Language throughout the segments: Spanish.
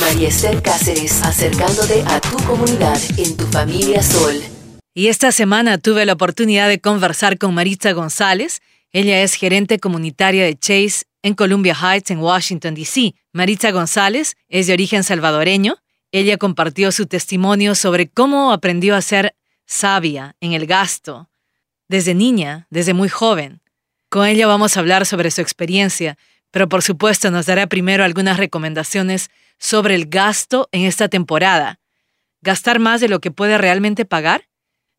María Esther Cáceres, acercándote a tu comunidad en tu familia Sol. Y esta semana tuve la oportunidad de conversar con Maritza González. Ella es gerente comunitaria de Chase en Columbia Heights, en Washington, D.C. Maritza González es de origen salvadoreño. Ella compartió su testimonio sobre cómo aprendió a ser sabia en el gasto desde niña, desde muy joven. Con ella vamos a hablar sobre su experiencia, pero por supuesto nos dará primero algunas recomendaciones sobre el gasto en esta temporada. ¿Gastar más de lo que puede realmente pagar?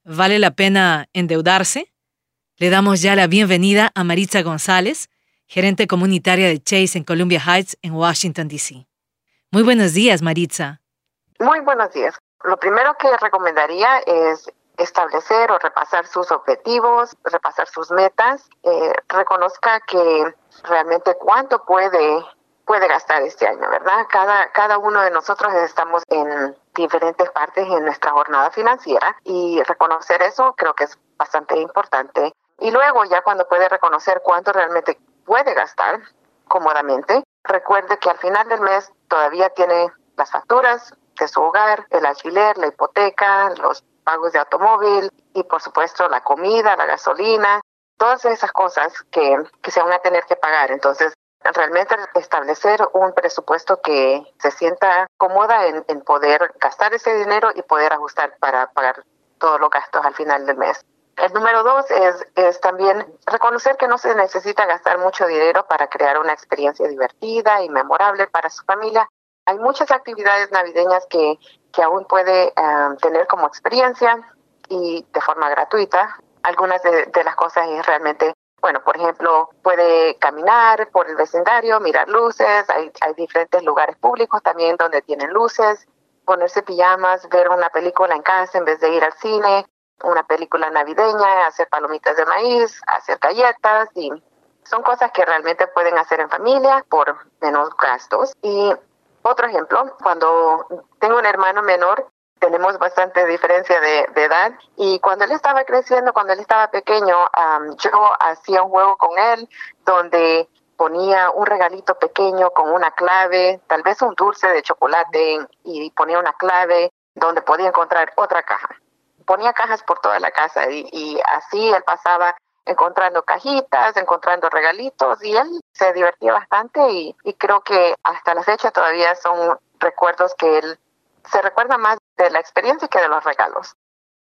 ¿Vale la pena endeudarse? Le damos ya la bienvenida a Maritza González, gerente comunitaria de Chase en Columbia Heights, en Washington, D.C. Muy buenos días, Maritza. Muy buenos días. Lo primero que recomendaría es establecer o repasar sus objetivos, repasar sus metas, eh, reconozca que realmente cuánto puede puede gastar este año, ¿verdad? Cada, cada uno de nosotros estamos en diferentes partes en nuestra jornada financiera y reconocer eso creo que es bastante importante. Y luego ya cuando puede reconocer cuánto realmente puede gastar cómodamente, recuerde que al final del mes todavía tiene las facturas de su hogar, el alquiler, la hipoteca, los pagos de automóvil y por supuesto la comida, la gasolina, todas esas cosas que, que se van a tener que pagar. Entonces, realmente establecer un presupuesto que se sienta cómoda en, poder gastar ese dinero y poder ajustar para pagar todos los gastos al final del mes. El número dos es, es también reconocer que no se necesita gastar mucho dinero para crear una experiencia divertida y memorable para su familia. Hay muchas actividades navideñas que que aún puede eh, tener como experiencia y de forma gratuita. Algunas de, las cosas es realmente, bueno, por ejemplo, puede caminar por el vecindario, mirar luces, hay, hay diferentes lugares públicos también donde tienen luces, ponerse pijamas, ver una película en casa en vez de ir al cine, una película navideña, hacer palomitas de maíz, hacer galletas y son cosas que realmente pueden hacer en familia por menos gastos. Y otro ejemplo, cuando tengo un hermano menor, tenemos bastante diferencia de, edad y cuando él estaba creciendo, cuando él estaba pequeño, yo hacía un juego con él donde ponía un regalito pequeño con una clave, tal vez un dulce de chocolate y ponía una clave donde podía encontrar otra caja. Ponía cajas por toda la casa y, y así él pasaba encontrando cajitas, encontrando regalitos y él se divertía bastante y, creo que hasta la fecha todavía son recuerdos que él se recuerda más de la experiencia que de los regalos.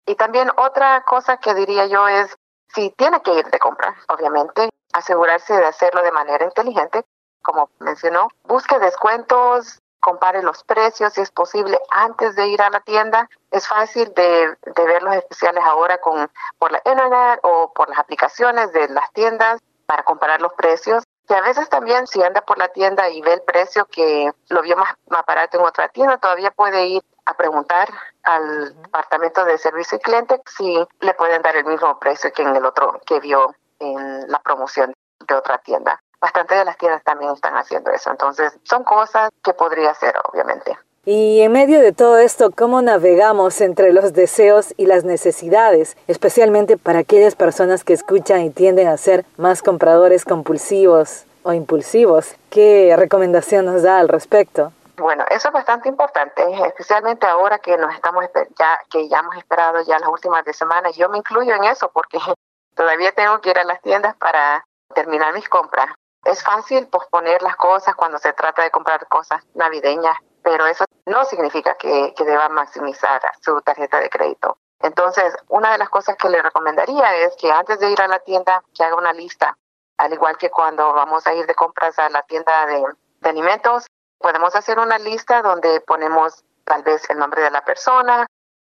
Y también otra cosa que diría yo es, si tiene que ir de compra, obviamente, asegurarse de hacerlo de manera inteligente, como mencionó, busque descuentos, compare los precios si es posible antes de ir a la tienda. Es fácil de, ver los especiales ahora con, por la internet o por las aplicaciones de las tiendas para comparar los precios. Y a veces también si anda por la tienda y ve el precio que lo vio más, más barato en otra tienda, todavía puede ir a preguntar al departamento de servicio y cliente si le pueden dar el mismo precio que en el otro que vio en la promoción de otra tienda bastante de las tiendas también están haciendo eso. Entonces, son cosas que podría hacer, obviamente. Y en medio de todo esto, ¿cómo navegamos entre los deseos y las necesidades, especialmente para aquellas personas que escuchan y tienden a ser más compradores compulsivos o impulsivos? ¿Qué recomendación nos da al respecto? Bueno, eso es bastante importante, especialmente ahora que nos estamos ya que ya hemos esperado ya las últimas semanas. Yo me incluyo en eso porque todavía tengo que ir a las tiendas para terminar mis compras. Es fácil posponer las cosas cuando se trata de comprar cosas navideñas, pero eso no significa que, deba maximizar su tarjeta de crédito. Entonces, una de las cosas que le recomendaría es que antes de ir a la tienda, que haga una lista, al igual que cuando vamos a ir de compras a la tienda de alimentos, podemos hacer una lista donde ponemos tal vez el nombre de la persona,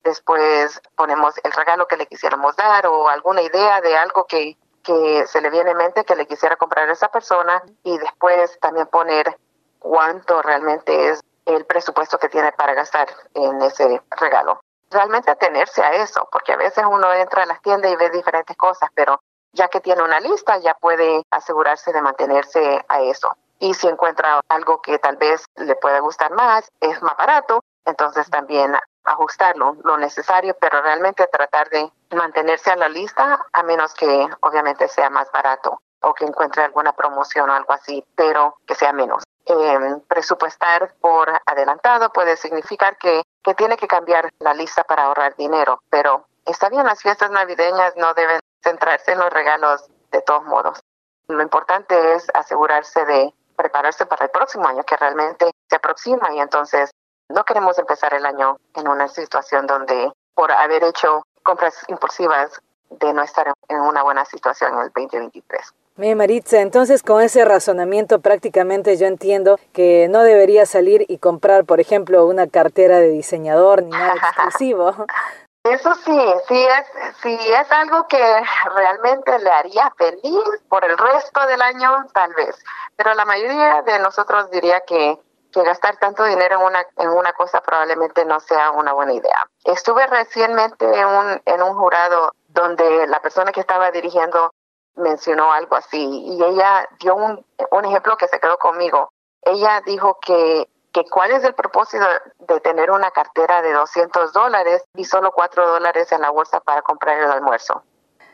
después ponemos el regalo que le quisiéramos dar o alguna idea de algo que que se le viene en mente que le quisiera comprar a esa persona y después también poner cuánto realmente es el presupuesto que tiene para gastar en ese regalo. Realmente atenerse a eso, porque a veces uno entra a las tiendas y ve diferentes cosas, pero ya que tiene una lista ya puede asegurarse de mantenerse a eso. Y si encuentra algo que tal vez le pueda gustar más, es más barato, entonces también ajustarlo lo necesario, pero realmente tratar de mantenerse a la lista, a menos que obviamente sea más barato o que encuentre alguna promoción o algo así, pero que sea menos. eh, presupuestar por adelantado puede significar que, que tiene que cambiar la lista para ahorrar dinero, pero está bien, las fiestas navideñas no deben centrarse en los regalos de todos modos. Lo importante es asegurarse de prepararse para el próximo año que realmente se aproxima y entonces no queremos empezar el año en una situación donde por haber hecho compras impulsivas de no estar en una buena situación en el 2023. Bien, Maritza, entonces con ese razonamiento prácticamente yo entiendo que no debería salir y comprar, por ejemplo, una cartera de diseñador ni nada exclusivo. Eso sí, sí es, sí es algo que realmente le haría feliz por el resto del año, tal vez. Pero la mayoría de nosotros diría que, gastar tanto dinero en una, en una cosa probablemente no sea una buena idea. Estuve recientemente en un, en un jurado donde la persona que estaba dirigiendo mencionó algo así y ella dio un, un ejemplo que se quedó conmigo. Ella dijo que que cuál es el propósito de tener una cartera de 200 dólares y solo 4 dólares en la bolsa para comprar el almuerzo.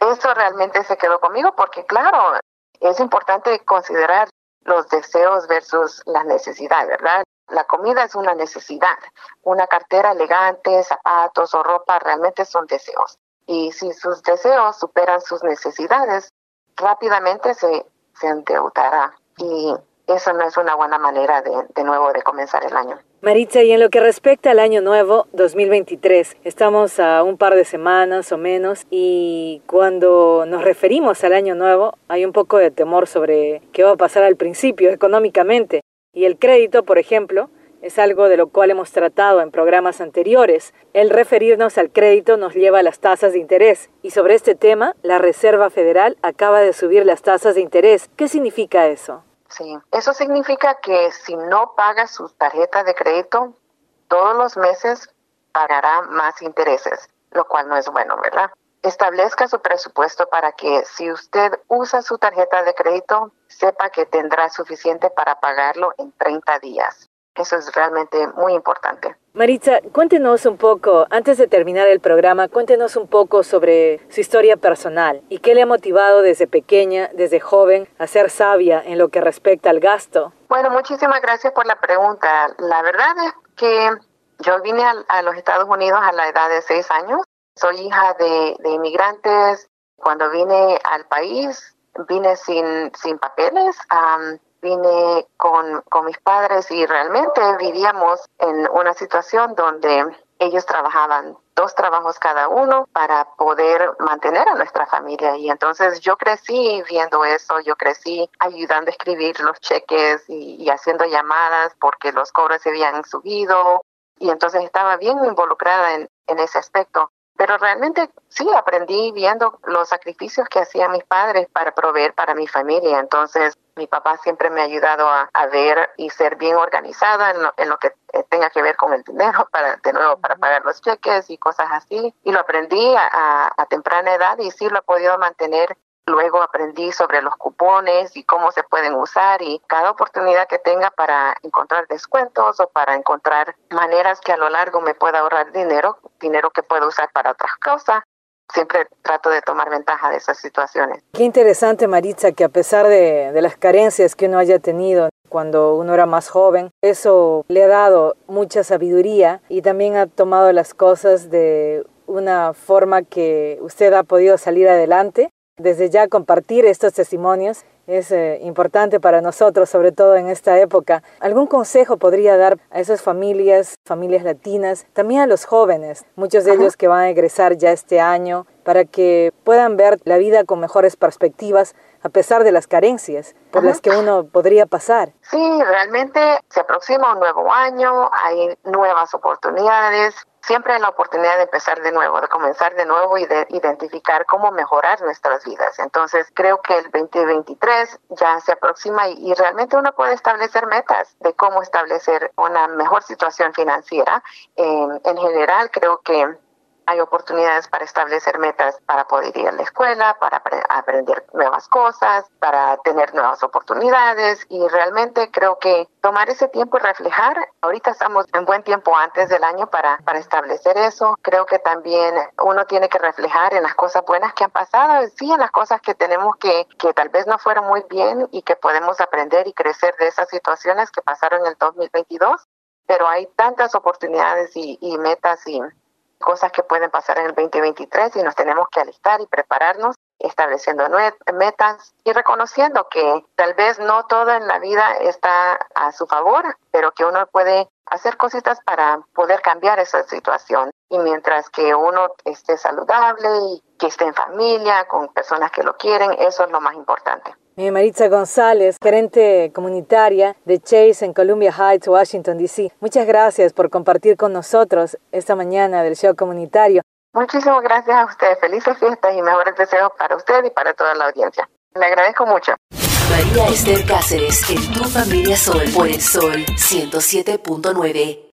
Eso realmente se quedó conmigo porque, claro, es importante considerar los deseos versus la necesidad, ¿verdad? La comida es una necesidad. Una cartera elegante, zapatos o ropa realmente son deseos. Y si sus deseos superan sus necesidades, rápidamente se, se endeudará. Y eso no es una buena manera de, nuevo de comenzar el año. Maritza, y en lo que respecta al año nuevo 2023, estamos a un par de semanas o menos y cuando nos referimos al año nuevo hay un poco de temor sobre qué va a pasar al principio económicamente. Y el crédito, por ejemplo, es algo de lo cual hemos tratado en programas anteriores. El referirnos al crédito nos lleva a las tasas de interés. Y sobre este tema, la Reserva Federal acaba de subir las tasas de interés. ¿Qué significa eso? Sí, eso significa que si no paga su tarjeta de crédito, todos los meses pagará más intereses, lo cual no es bueno, ¿verdad? Establezca su presupuesto para que si usted usa su tarjeta de crédito, sepa que tendrá suficiente para pagarlo en 30 días. Eso es realmente muy importante. Maritza, cuéntenos un poco, antes de terminar el programa, cuéntenos un poco sobre su historia personal y qué le ha motivado desde pequeña, desde joven, a ser sabia en lo que respecta al gasto. Bueno, muchísimas gracias por la pregunta. La verdad es que yo vine a, los Estados Unidos a la edad de seis años. Soy hija de, inmigrantes. Cuando vine al país, vine sin, sin papeles vine con, con mis padres y realmente vivíamos en una situación donde ellos trabajaban dos trabajos cada uno para poder mantener a nuestra familia. Y entonces yo crecí viendo eso, yo crecí ayudando a escribir los cheques y, haciendo llamadas porque los cobros se habían subido. Y entonces estaba bien involucrada en, en ese aspecto. Pero realmente sí aprendí viendo los sacrificios que hacían mis padres para proveer para mi familia. Entonces mi papá siempre me ha ayudado a, ver y ser bien organizada en lo, que tenga que ver con el dinero para de nuevo para pagar los cheques y cosas así. Y lo aprendí a, a temprana edad y sí lo he podido mantener Luego aprendí sobre los cupones y cómo se pueden usar y cada oportunidad que tenga para encontrar descuentos o para encontrar maneras que a lo largo me pueda ahorrar dinero, dinero que puedo usar para otras cosas. Siempre trato de tomar ventaja de esas situaciones. Qué interesante, Maritza, que a pesar de, de las carencias que uno haya tenido cuando uno era más joven, eso le ha dado mucha sabiduría y también ha tomado las cosas de una forma que usted ha podido salir adelante desde ya compartir estos testimonios es eh, importante para nosotros, sobre todo en esta época. ¿Algún consejo podría dar a esas familias, familias latinas, también a los jóvenes, muchos de ellos que van a egresar ya este año, para que puedan ver la vida con mejores perspectivas a pesar de las carencias por las que uno podría pasar? Sí, realmente se aproxima un nuevo año, hay nuevas oportunidades, siempre hay la oportunidad de empezar de nuevo, de comenzar de nuevo y de identificar cómo mejorar nuestras vidas. Entonces, creo que el 2023 ya se aproxima y, realmente uno puede establecer metas de cómo establecer una mejor situación financiera. en general, creo que hay oportunidades para establecer metas para poder ir a la escuela, para aprender nuevas cosas, para tener nuevas oportunidades. Y realmente creo que tomar ese tiempo y reflejar, ahorita estamos en buen tiempo antes del año para, para establecer eso, creo que también uno tiene que reflejar en las cosas buenas que han pasado, sí, en las cosas que tenemos que, que tal vez no fueron muy bien y que podemos aprender y crecer de esas situaciones que pasaron en el 2022 pero hay tantas oportunidades y, y metas y cosas que pueden pasar en el 2023 y nos tenemos que alistar y prepararnos estableciendo metas y reconociendo que tal vez no todo en la vida está a su favor, pero que uno puede hacer cositas para poder cambiar esa situación. Y mientras que uno esté saludable y que esté en familia, con personas que lo quieren, eso es lo más importante. Maritza González, gerente comunitaria de Chase en Columbia Heights, Washington, D.C. Muchas gracias por compartir con nosotros esta mañana del show comunitario. Muchísimas gracias a usted. Felices fiestas y mejores deseos para usted y para toda la audiencia. Le agradezco mucho. María Esther Cáceres en Tu Familia Sol por el Sol 107.9.